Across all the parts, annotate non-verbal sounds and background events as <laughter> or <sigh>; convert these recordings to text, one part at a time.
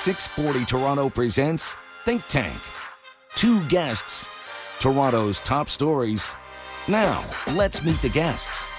640 Toronto presents Think Tank. Two guests, Toronto's top stories. Now, let's meet the guests.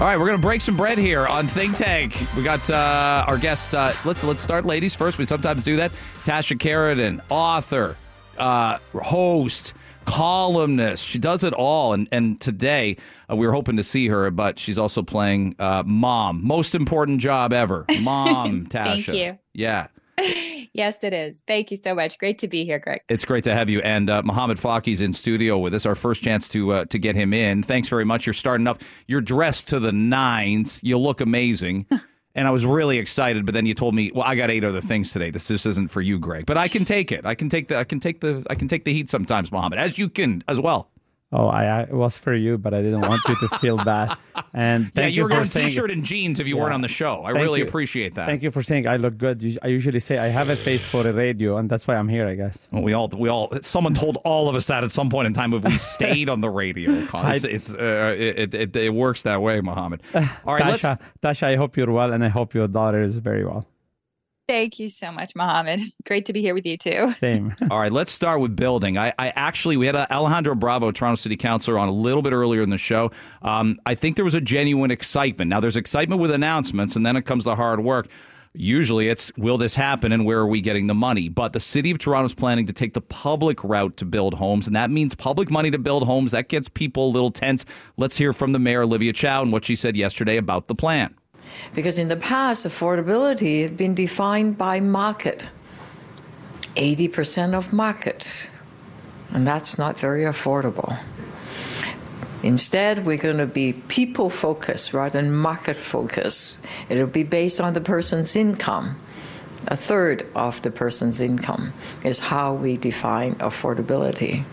All right, we're gonna break some bread here on Think Tank. We got uh, our guest. Uh, let's let's start, ladies first. We sometimes do that. Tasha Kheiriddin, author, uh, host, columnist. She does it all. And and today uh, we were hoping to see her, but she's also playing uh, mom. Most important job ever, <laughs> mom. Tasha. Thank you. Yeah. <laughs> yes, it is. Thank you so much. Great to be here, Greg. It's great to have you. And uh, Mohamad Fakih's in studio with us. Our first chance to uh, to get him in. Thanks very much. You're starting off. You're dressed to the nines. You look amazing. <laughs> and I was really excited, but then you told me, "Well, I got eight other things today. This just isn't for you, Greg." But I can take it. I can take the. I can take the. I can take the heat sometimes, Mohammed, as you can as well. Oh, I, I it was for you, but I didn't want you to feel bad. And yeah, thank you you, were saying t-shirt and jeans if you Yeah. weren't on the show. I Thank really you. appreciate that. Thank you for saying I look good. You- I usually say I have a face for the radio, and that's why I'm here. I guess. Well, we all, we all, someone told all of us that at some point in time if we stayed on the radio. <laughs> It's, it's uh, it, it, it works that way, Mohammed. All right, let's. Tasha, Tasha, I hope you're well, and I hope your daughter is very well. Thank you so much, Mohammed. <laughs> Great to be here with you too. <laughs> Same. All right, let's start with building. I, I actually we had uh, Alejandro Bravo, Toronto City Councilor, on a little bit earlier in the show. Um, I think there was a genuine excitement. Now there's excitement with announcements, and then it comes the hard work. Usually it's will this happen and where are we getting the money? But the city of Toronto is planning to take the public route to build homes, and that means public money to build homes. That gets people a little tense. Let's hear from the mayor Olivia Chow and what she said yesterday about the plan. Because in the past, affordability had been defined by market 80% of market. And that's not very affordable. Instead, we're going to be people focused rather than market focused. It'll be based on the person's income. A third of the person's income is how we define affordability.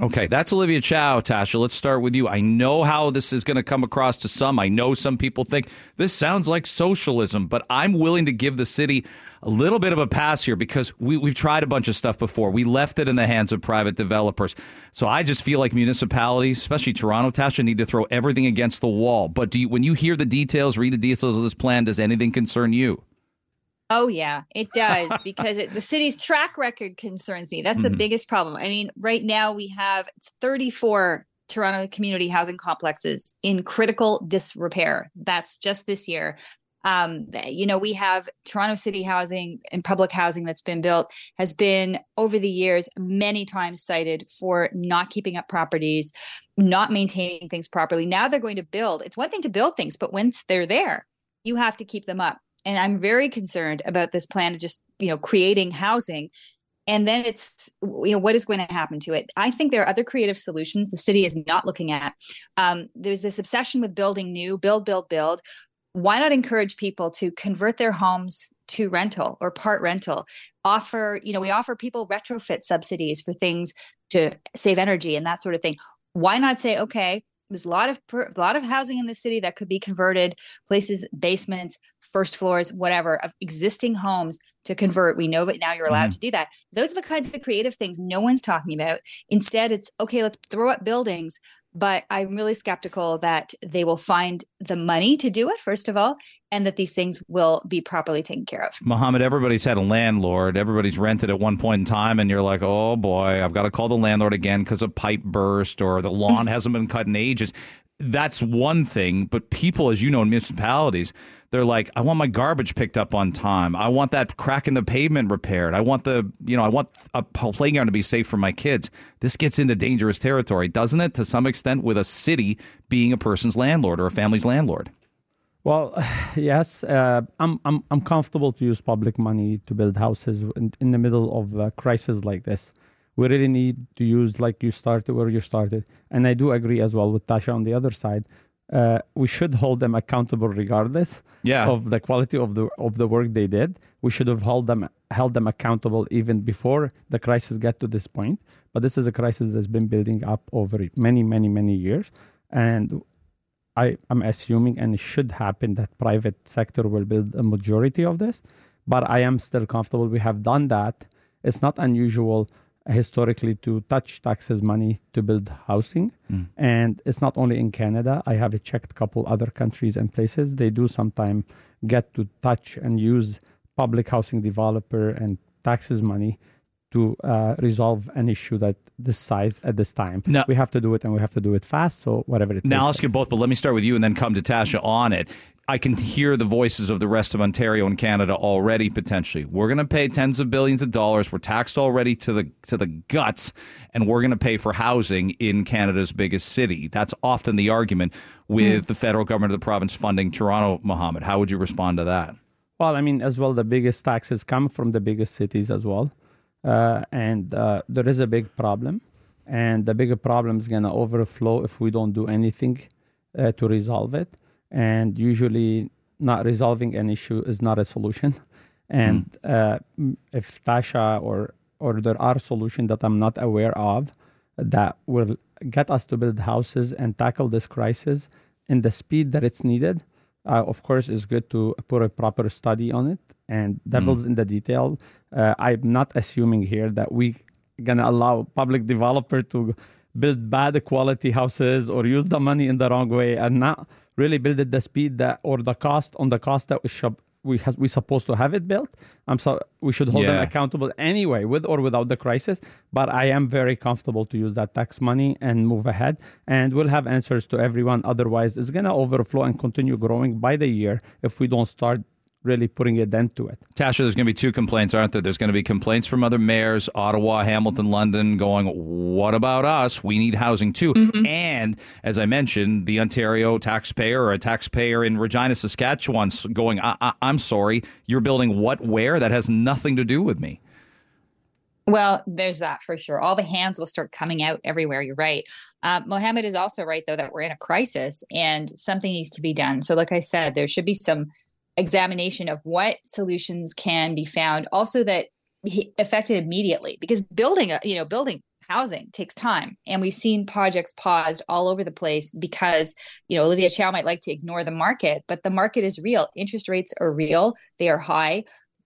Okay, that's Olivia Chow, Tasha. Let's start with you. I know how this is going to come across to some. I know some people think this sounds like socialism, but I'm willing to give the city a little bit of a pass here because we, we've tried a bunch of stuff before. We left it in the hands of private developers. So I just feel like municipalities, especially Toronto, Tasha, need to throw everything against the wall. But do you, when you hear the details, read the details of this plan, does anything concern you? Oh yeah, it does <laughs> because it, the city's track record concerns me. That's the Mhm. biggest problem. I mean, right now we have 34 Toronto community housing complexes in critical disrepair. That's just this year. Um, you know, we have Toronto City Housing and public housing that's been built has been over the years many times cited for not keeping up properties, not maintaining things properly. Now they're going to build. It's one thing to build things, but once they're there, you have to keep them up and i'm very concerned about this plan of just you know creating housing. And then it's you know what is going to happen to it? I think there are other creative solutions the city is not looking at. Um, there's this obsession with building new build build build. Why not encourage people to convert their homes to rental or part rental? Offer you know we offer people retrofit subsidies for things to save energy and that sort of thing. Why not say okay there's a lot of a lot of housing in the city that could be converted places basements first floors whatever of existing homes to convert we know that now you're allowed Mhm. to do that those are the kinds of creative things no one's talking about instead it's okay let's throw up buildings but i'm really skeptical that they will find the money to do it first of all and that these things will be properly taken care of Mohammed, everybody's had a landlord. Everybody's rented at one point in time, and you're like, oh boy, I've got to call the landlord again because a pipe burst or the lawn <laughs> hasn't been cut in ages. That's one thing. But people, as you know, in municipalities, they're like, I want my garbage picked up on time. I want that crack in the pavement repaired. I want the, you know, I want a playground to be safe for my kids. This gets into dangerous territory, doesn't it? To some extent, with a city being a person's landlord or a family's landlord. Well, <sighs> yes, uh, I'm, I'm I'm comfortable to use public money to build houses in, in the middle of a crisis like this. We really need to use like you started where you started, and I do agree as well with Tasha on the other side. Uh, we should hold them accountable regardless Yeah. of the quality of the of the work they did. We should have held them held them accountable even before the crisis got to this point. But this is a crisis that's been building up over many, many, many years, and I am assuming and it should happen that private sector will build a majority of this, but I am still comfortable. We have done that. It's not unusual historically to touch taxes money to build housing. Mm. And it's not only in Canada. I have checked a couple other countries and places. They do sometimes get to touch and use public housing developer and taxes money to uh, resolve an issue that this size at this time. Now- we have to do it and we have to do it fast. So whatever it Now I'll ask you both, but let me start with you and then come to Tasha on it. I can hear the voices of the rest of Ontario and Canada already potentially. We're going to pay tens of billions of dollars. We're taxed already to the to the guts, and we're going to pay for housing in Canada's biggest city. That's often the argument with the federal government of the province funding Toronto. Mohammed, how would you respond to that? Well, I mean, as well, the biggest taxes come from the biggest cities as well. Uh, and uh, there is a big problem. And the bigger problem is going to overflow if we don't do anything uh, to resolve it. And usually, not resolving an issue is not a solution. <laughs> And uh, if Tasha or or there are solutions that I'm not aware of that will get us to build houses and tackle this crisis in the speed that it's needed, uh, of course, it's good to put a proper study on it and devil's in the detail. Uh, I'm not assuming here that we gonna allow public developer to build bad quality houses or use the money in the wrong way and not really build at the speed that or the cost on the cost that we should we has we supposed to have it built. I'm so we should hold Yeah. them accountable anyway, with or without the crisis. But I am very comfortable to use that tax money and move ahead, and we'll have answers to everyone. Otherwise, it's gonna overflow and continue growing by the year if we don't start really putting a dent to it. Tasha, there's going to be two complaints, aren't there? There's going to be complaints from other mayors, Ottawa, Hamilton, London, going, what about us? We need housing too. And as I mentioned, the Ontario taxpayer or a taxpayer in Regina, Saskatchewan, going, I- I- I'm sorry, you're building what, where? That has nothing to do with me. Well, there's that for sure. All the hands will start coming out everywhere. You're right. Uh, Mohammed is also right, though, that we're in a crisis and something needs to be done. So, like I said, there should be some examination of what solutions can be found. Also, that affected immediately because building a you know building housing takes time and we've seen projects paused all over the place because you know olivia chow might like to ignore the market but the market is real interest rates are real they are high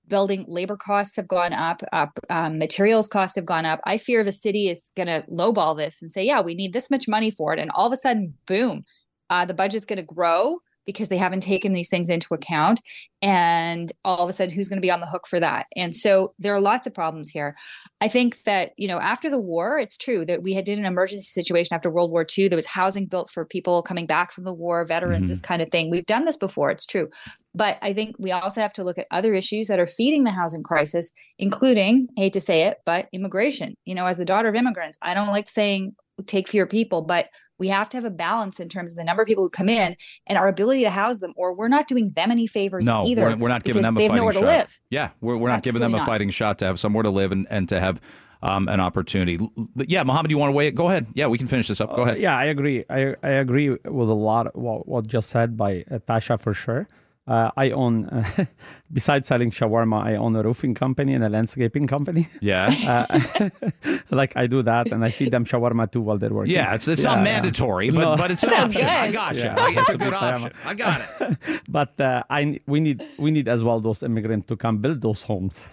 building labor costs have gone up, up um, materials costs have gone up. I fear the city is going to lowball this and say, yeah, we need this much money for it. And all of a sudden, boom, uh, the budget's going to grow because they haven't taken these things into account. And all of a sudden, who's going to be on the hook for that? And so there are lots of problems here. I think that, you know, after the war, it's true that we had did an emergency situation after World War II. There was housing built for people coming back from the war, veterans, this mm-hmm. kind of thing. We've done this before, it's true. But I think we also have to look at other issues that are feeding the housing crisis, including, I hate to say it, but immigration. You know, as the daughter of immigrants, I don't like saying take fewer people, but we have to have a balance in terms of the number of people who come in and our ability to house them, or we're not doing them any favors No, either. we're, we're not giving them a they have fighting nowhere shot. to live. Yeah, we're, we're not giving them a Absolutely not. fighting shot to have somewhere to live and, and to have um, an opportunity. L- l- Yeah, Mohammed, you want to weigh it? Go ahead. Yeah, we can finish this up. Go ahead. Yeah, I agree. I, I agree with a lot of what, what just said by uh, Tasha for sure. Uh, I own, uh, <laughs> besides selling shawarma, I own a roofing company and a landscaping company. Yeah. <laughs> <laughs> like I do that, and I feed them shawarma too while they're working. Yeah, it's, it's Yeah, not yeah. mandatory, but, No. but it's an Sounds option. I good. got you. Yeah, I- it's a good be fair. option. I got it. but uh, I we need we need as well those immigrants to come build those homes.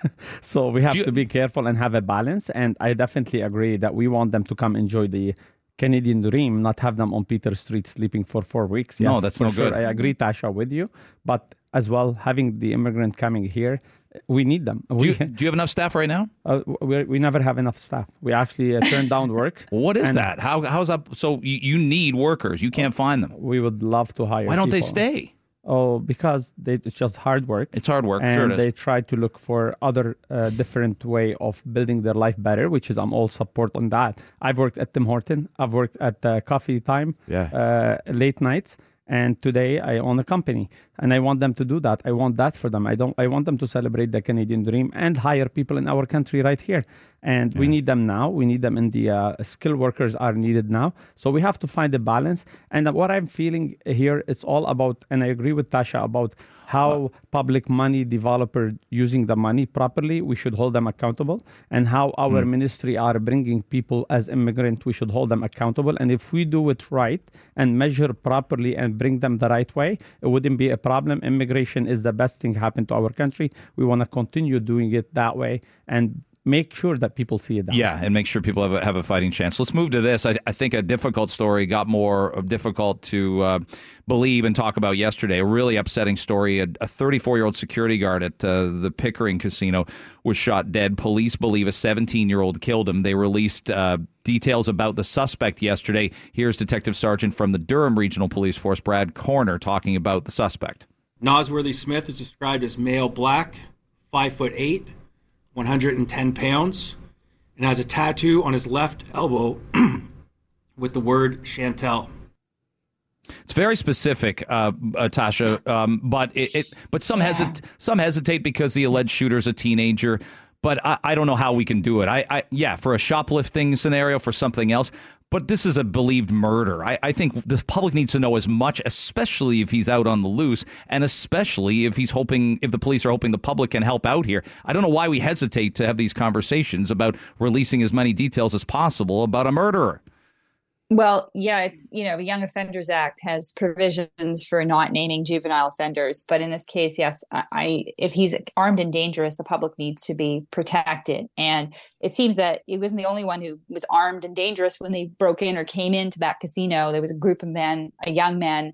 so we have you- to be careful and have a balance. And I definitely agree that we want them to come enjoy the Canadian dream, not have them on Peter Street sleeping for four weeks. No, that's for no sure. good. I agree, Tasha, with you. But as well, having the immigrant coming here, we need them. Do We, you, <laughs> do you have enough staff right now? uh, we, we never have enough staff. We actually uh, turn down work. <laughs> What is that? How how's that? So you, you need workers. You can't find them. We would love to hire. Why don't they stay? Oh, because they, it's just hard work. It's hard work. and sure they try to look for other uh, different way of building their life better which is i'm all support on that i've worked at tim horton i've worked at uh, coffee time Yeah. uh, late nights and today i own a company and i want them to do that. I want that for them. I don't i want them to celebrate the canadian dream and hire people in our country right here. And we need them now. We need them in the uh, skilled workers are needed now. So we have to find a balance. And what i'm feeling here it's all about and i agree with tasha about how public money developer using the money properly we should hold them accountable and how our ministry are bringing people as immigrant we should hold them accountable. And if we do it right and measure properly and bring them the right way it wouldn't be a problem. Immigration is the best thing happened to our country. We want to continue doing it that way and make sure that people see it. Down. Yeah, and make sure people have a, have a fighting chance. Let's move to this. I, I think a difficult story got more difficult to uh, believe and talk about yesterday. A really upsetting story. A 34 year old security guard at uh, the Pickering Casino was shot dead. Police believe a 17 year old killed him. They released uh, details about the suspect yesterday. Here's Detective Sergeant from the Durham Regional Police Force, Brad Corner, talking about the suspect. Nosworthy Smith is described as male black, five foot eight 110 pounds, and has a tattoo on his left elbow <clears throat> with the word Chantel. It's very specific, uh, uh, Tasha, um, but it, it, but some some hesitate because the alleged shooter is a teenager. But I, I don't know how we can do it. I, I yeah, for a shoplifting scenario, for something else, but this is a believed murder. I, I, think the public needs to know as much, especially if he's out on the loose, and especially if he's hoping, if the police are hoping the public can help out here. I don't know why we hesitate to have these conversations about releasing as many details as possible about a murderer. Well, yeah, it's you know, the Young Offenders Act has provisions for not naming juvenile offenders, but in this case, yes, I if he's armed and dangerous, the public needs to be protected. And it seems that he wasn't the only one who was armed and dangerous when they broke in or came into that casino. There was a group of men, a young men,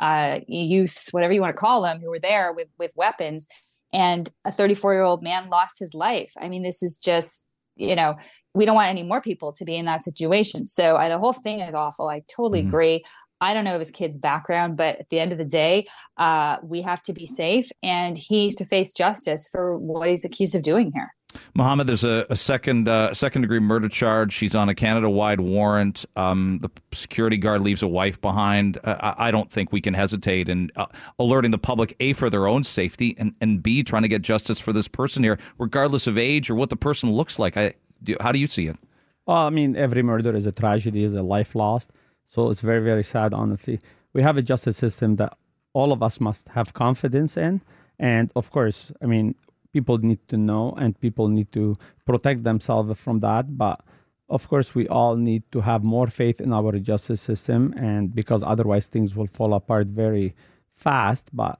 uh, youths, whatever you want to call them, who were there with with weapons. And a 34 year old man lost his life. I mean, this is just you know we don't want any more people to be in that situation. So I, the whole thing is awful. I totally mm-hmm. agree. I don't know of his kid's background but at the end of the day uh, we have to be safe. And he needs to face justice for what he's accused of doing here Mohammed, there's a, a second uh, second degree murder charge. She's on a Canada wide warrant. Um, the security guard leaves a wife behind. Uh, I, I, don't think we can hesitate in uh, alerting the public a for their own safety and, and b trying to get justice for this person here, regardless of age or what the person looks like. I, do, how do you see it? Well, I mean, every murder is a tragedy, is a life lost. So it's very very sad. Honestly, we have a justice system that all of us must have confidence in. And of course, I mean, people need to know and people need to protect themselves from that. But of course, we all need to have more faith in our justice system, and because otherwise things will fall apart very fast. But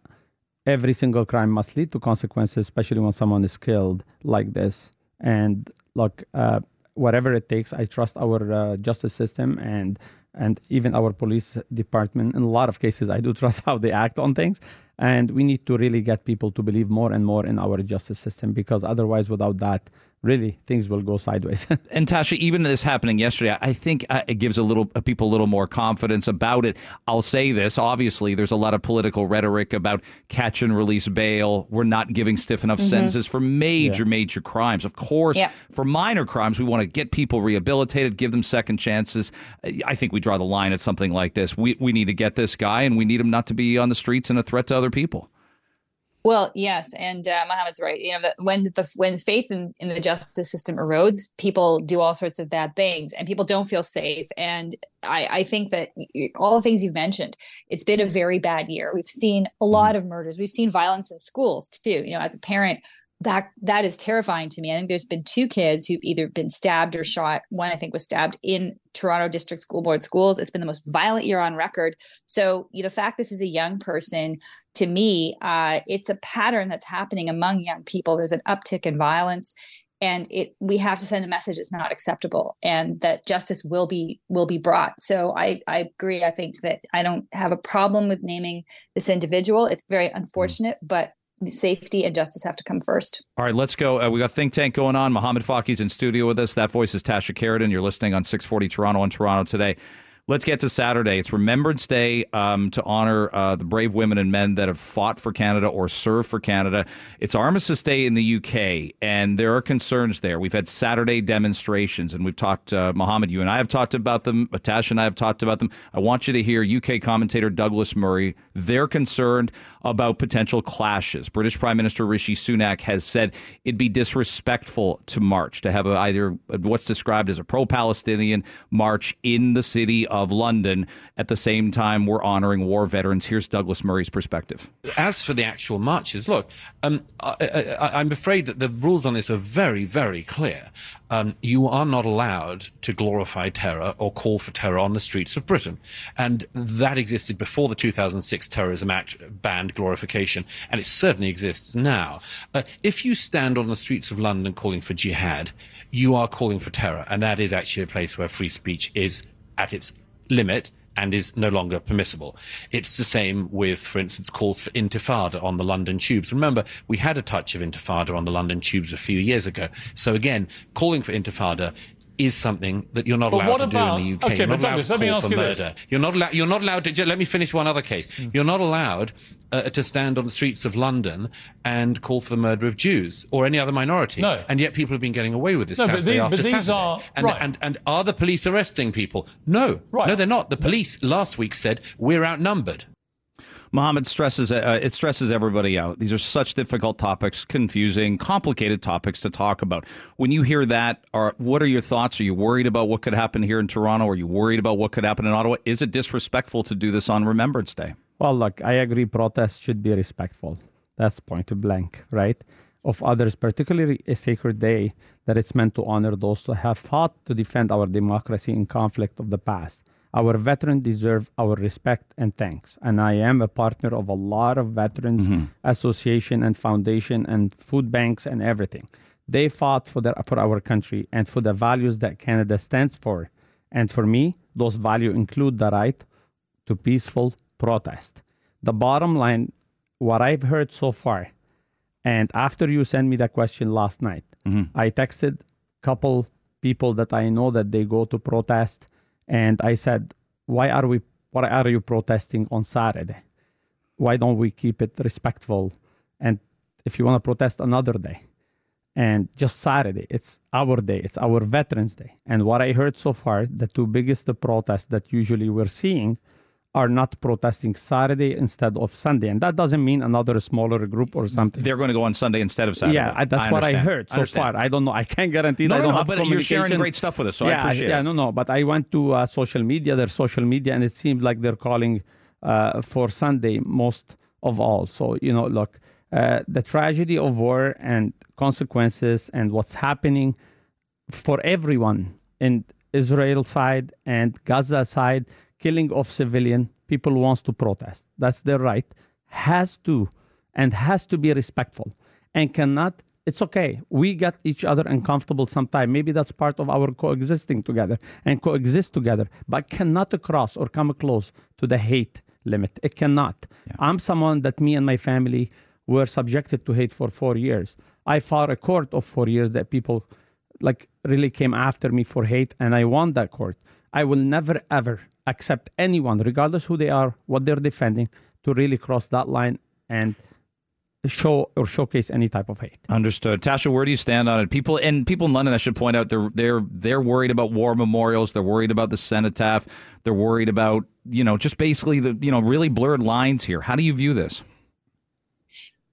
every single crime must lead to consequences, especially when someone is killed like this. And look, uh, whatever it takes, I trust our uh, justice system and and even our police department. In a lot of cases, I do <laughs> trust how they act on things. And we need to really get people to believe more and more in our justice system because otherwise, without that, really things will go sideways. <laughs> and Tasha, even this happening yesterday, I think uh, it gives a little uh, people a little more confidence about it. I'll say this: obviously, there's a lot of political rhetoric about catch and release bail. We're not giving stiff enough mm-hmm. sentences for major, yeah. major crimes. Of course, yeah. for minor crimes, we want to get people rehabilitated, give them second chances. I think we draw the line at something like this. We we need to get this guy, and we need him not to be on the streets and a threat to other people. Well, yes, and uh, Mohammed's right. You know, that when the when faith in, in the justice system erodes, people do all sorts of bad things, and people don't feel safe. And I, I think that all the things you've mentioned, it's been a very bad year. We've seen a lot mm-hmm. of murders. We've seen violence in schools too. You know, as a parent, that that is terrifying to me. I think there's been two kids who've either been stabbed or shot. One I think was stabbed in Toronto District School Board schools. It's been the most violent year on record. So the fact this is a young person, to me, uh, it's a pattern that's happening among young people. There's an uptick in violence, and it we have to send a message it's not acceptable, and that justice will be will be brought. So I I agree. I think that I don't have a problem with naming this individual. It's very unfortunate, but safety and justice have to come first. All right, let's go. Uh, we got Think Tank going on. Mohamad Fakih's in studio with us. That voice is Tasha Kheiriddin. You're listening on 640 Toronto and Toronto today. Let's get to Saturday. It's Remembrance Day um, to honor uh, the brave women and men that have fought for Canada or served for Canada. It's Armistice Day in the UK, and there are concerns there. We've had Saturday demonstrations, and we've talked, uh, Mohammed, you and I have talked about them. Tasha and I have talked about them. I want you to hear UK commentator Douglas Murray. They're concerned about potential clashes. British Prime Minister Rishi Sunak has said it'd be disrespectful to march, to have a, either what's described as a pro Palestinian march in the city of London. At the same time, we're honoring war veterans. Here's Douglas Murray's perspective. As for the actual marches, look, um, I, am afraid that the rules on this are very, very clear. Um, you are not allowed to glorify terror or call for terror on the streets of Britain. And that existed before the 2006 Terrorism Act banned glorification, and it certainly exists now. If you stand on the streets of London calling for jihad, you are calling for terror, and that is actually a place where free speech is at its limit and is no longer permissible. It's the same with, for instance, calls for intifada on the London tubes. Remember, we had a touch of intifada on the London tubes a few years ago. So again, calling for intifada is something that you're not But allowed to about- do in the UK. okay, you're but not allowed Douglas, to let me call ask for you this. murder. You're not allowed. You're not allowed to. Let me finish one other case. Mm. You're not allowed uh, to stand on the streets of London and call for the murder of Jews or any other minority. No. And yet people have been getting away with this No, but Saturday the- after but these Saturday. are- and, right. and and are the police arresting people? No. Right. No, they're not. The police last week said we're outnumbered. Mohammed stresses uh, it stresses everybody out. These are such difficult topics, confusing, complicated topics to talk about. When you hear that, are what are your thoughts? Are you worried about what could happen here in Toronto? Are you worried about what could happen in Ottawa? Is it disrespectful to do this on Remembrance Day? Well, look, I agree. Protests should be respectful. That's point blank, right? Of others, particularly a sacred day that it's meant to honor those who have fought to defend our democracy in conflict of the past. Our veterans deserve our respect and thanks. And I am a partner of a lot of veterans mm-hmm. association and foundation and food banks and everything. They fought for their, for our country and for the values that Canada stands for. And for me, those values include the right to peaceful protest. The bottom line, what I've heard so far, and after you sent me that question last night, mm-hmm. I texted couple people that I know that they go to protest, and I said, "Why are we? Why are you protesting on Saturday? Why don't we keep it respectful? And if you want to protest another day, and just Saturday. It's our day. It's our Veterans Day. And what I heard so far, the two biggest protests that usually we're seeing are not protesting Saturday instead of Sunday. And that doesn't mean another smaller group or something. They're going to go on Sunday instead of Saturday. Yeah, I, that's what I heard so understand. far. I don't know. I can't guarantee. No, I no, don't no, but you're sharing great stuff with us, so I yeah, appreciate yeah, it. no, no. But I went to uh, social media, their social media, and it seemed like they're calling uh, for Sunday most of all. So you know, look, uh, the tragedy of war and consequences and what's happening for everyone in Israel side and Gaza side, killing of civilian people wants to protest. That's their right. Has to and has to be respectful and cannot. It's okay. We get each other uncomfortable sometime. Maybe that's part of our coexisting together and coexist together, but cannot cross or come close to the hate limit. It cannot. I'm someone that me and my family were subjected to hate for four years. I fought a court of four years that people like really came after me for hate and I won that court. I will never ever accept anyone, regardless who they are, what they're defending, to really cross that line and show or showcase any type of hate. Understood, Tasha. Where do you stand on it? People and people in London, I should point out, they're they're they're worried about war memorials. They're worried about the cenotaph. They're worried about you know just basically the you know really blurred lines here. How do you view this?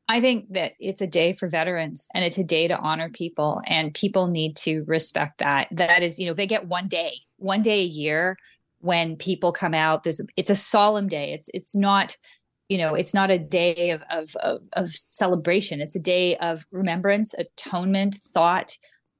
I think that it's a day for veterans and it's a day to honor people and people need to respect that. That is, you know, they get one day, one day a year when people come out. There's it's a solemn day. It's it's not, you know, it's not a day of of of, of celebration. It's a day of remembrance, atonement, thought,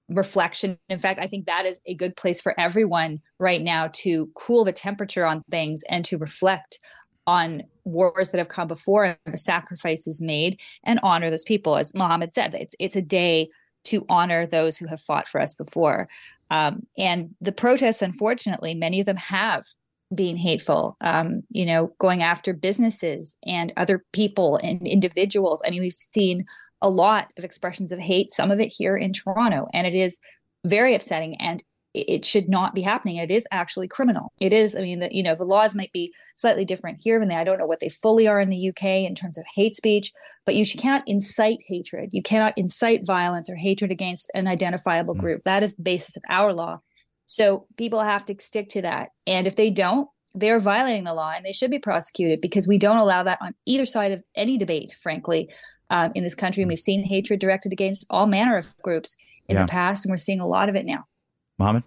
reflection. In fact, I think that is a good place for everyone right now to cool the temperature on things and to reflect on wars that have come before and the sacrifices made and honor those people. As Mohammed said, it's it's a day to honor those who have fought for us before. Um, and the protests, unfortunately, many of them have been hateful, um, you know, going after businesses and other people and individuals. I mean, we've seen a lot of expressions of hate, some of it here in Toronto, and it is very upsetting and it should not be happening. It is actually criminal. It is. I mean, the, you know, the laws might be slightly different here than they. I don't know what they fully are in the UK in terms of hate speech, but you can't incite hatred. You cannot incite violence or hatred against an identifiable Mm. group. That is the basis of our law. So people have to stick to that. And if they don't, they're violating the law and they should be prosecuted because we don't allow that on either side of any debate, frankly, um, in this country. And we've seen hatred directed against all manner of groups in Yeah. the past, and we're seeing a lot of it now. Mohammed?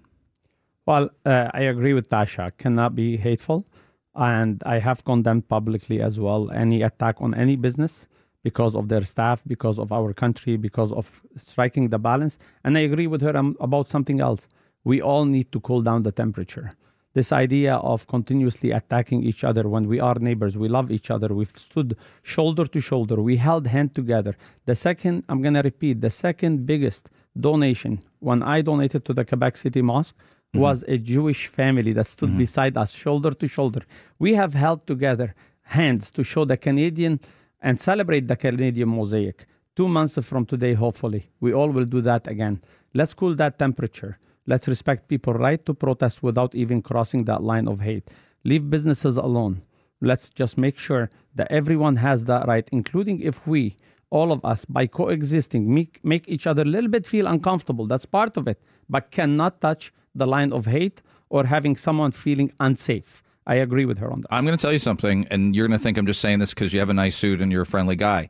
Well, uh, I agree with Tasha. Cannot be hateful, and I have condemned publicly as well any attack on any business because of their staff, because of our country, because of striking the balance. And I agree with her um, about something else. We all need to cool down the temperature. This idea of continuously attacking each other when we are neighbors, we love each other, we've stood shoulder to shoulder, we held hand together. The second, I'm going to repeat, the second biggest donation when I donated to the Quebec City Mosque mm-hmm. was a Jewish family that stood mm-hmm. beside us, shoulder to shoulder. We have held together hands to show the Canadian and celebrate the Canadian mosaic. Two months from today, hopefully, we all will do that again. Let's cool that temperature. Let's respect people's right to protest without even crossing that line of hate. Leave businesses alone. Let's just make sure that everyone has that right, including if we, all of us, by coexisting, make, make each other a little bit feel uncomfortable. That's part of it, but cannot touch the line of hate or having someone feeling unsafe. I agree with her on that. I'm going to tell you something, and you're going to think I'm just saying this because you have a nice suit and you're a friendly guy.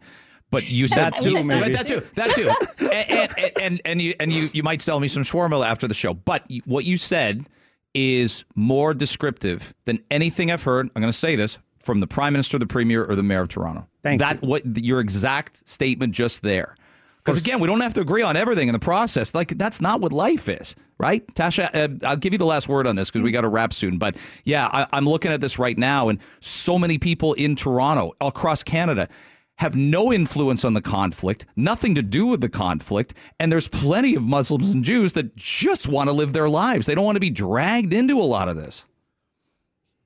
But you said That too, I maybe. that too, that too, <laughs> and, and, and and you and you you might sell me some shawarma after the show. But what you said is more descriptive than anything I've heard. I'm going to say this from the prime minister, the premier, or the mayor of Toronto. Thank that what your exact statement just there. Because again, we don't have to agree on everything in the process. Like that's not what life is, right? Tasha, uh, I'll give you the last word on this because we got to wrap soon. But yeah, I, I'm looking at this right now, and so many people in Toronto, across Canada, have no influence on the conflict, nothing to do with the conflict, and there's plenty of Muslims and Jews that just want to live their lives. They don't want to be dragged into a lot of this.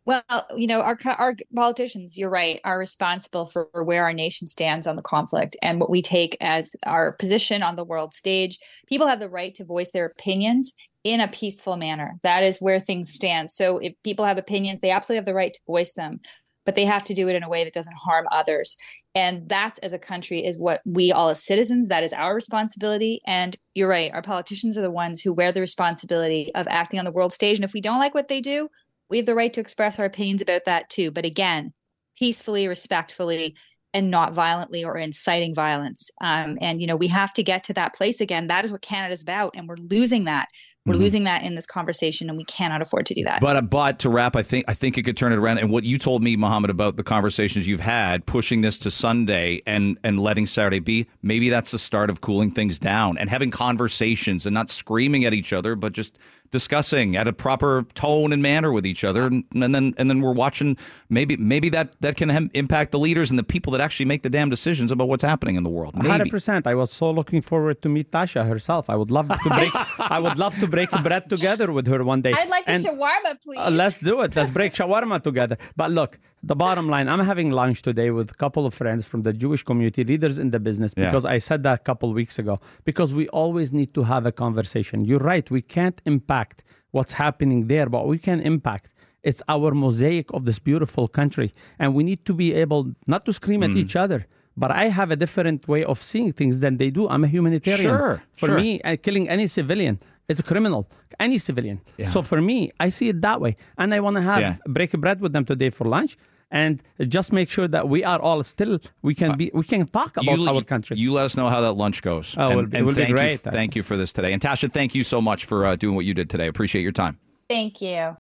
Well, you know, our our politicians, you're right, are responsible for where our nation stands on the conflict and what we take as our position on the world stage. People have the right to voice their opinions in a peaceful manner. That is where things stand. So if people have opinions, they absolutely have the right to voice them, but they have to do it in a way that doesn't harm others. And that's as a country is what we all as citizens, that is our responsibility. And you're right, our politicians are the ones who wear the responsibility of acting on the world stage. And if we don't like what they do, we have the right to express our opinions about that too. But again, peacefully, respectfully, and not violently or inciting violence. Um, and you know, we have to get to that place again. That is what Canada's about, and we're losing that. We're Mhm. losing that in this conversation, and we cannot afford to do that. But uh, but to wrap, I think I think you could turn it around. And what you told me, Mohammed, about the conversations you've had, pushing this to Sunday and and letting Saturday be, maybe that's the start of cooling things down and having conversations and not screaming at each other, but just discussing at a proper tone and manner with each other. And, and then and then we're watching. Maybe maybe that that can hem- impact the leaders and the people that actually make the damn decisions about what's happening in the world. Maybe. Hundred percent. I was so looking forward to meet Tasha herself. I would love to break. <laughs> I would love to break bread together with her one day. I'd like a shawarma, please. Uh, let's do it. Let's break shawarma together. But look, the bottom line, I'm having lunch today with a couple of friends from the Jewish community, leaders in the business, Yeah. because I said that a couple weeks ago. Because we always need to have a conversation. You're right. We can't impact what's happening there, but we can impact. It's our mosaic of this beautiful country. And we need to be able not to scream Mm. at each other. But I have a different way of seeing things than they do. I'm a humanitarian. Sure, For sure. me, uh, killing any civilian it's a criminal any civilian so for me i see it that way and i want to have Yeah. break bread with them today for lunch and just make sure that we are all still we can be we can talk about you, our country You let us know how that lunch goes. Oh, it will be- it will be thank great. You, thank you for this today. And Tasha, thank you so much for uh, doing what you did today. Appreciate your time. Thank you.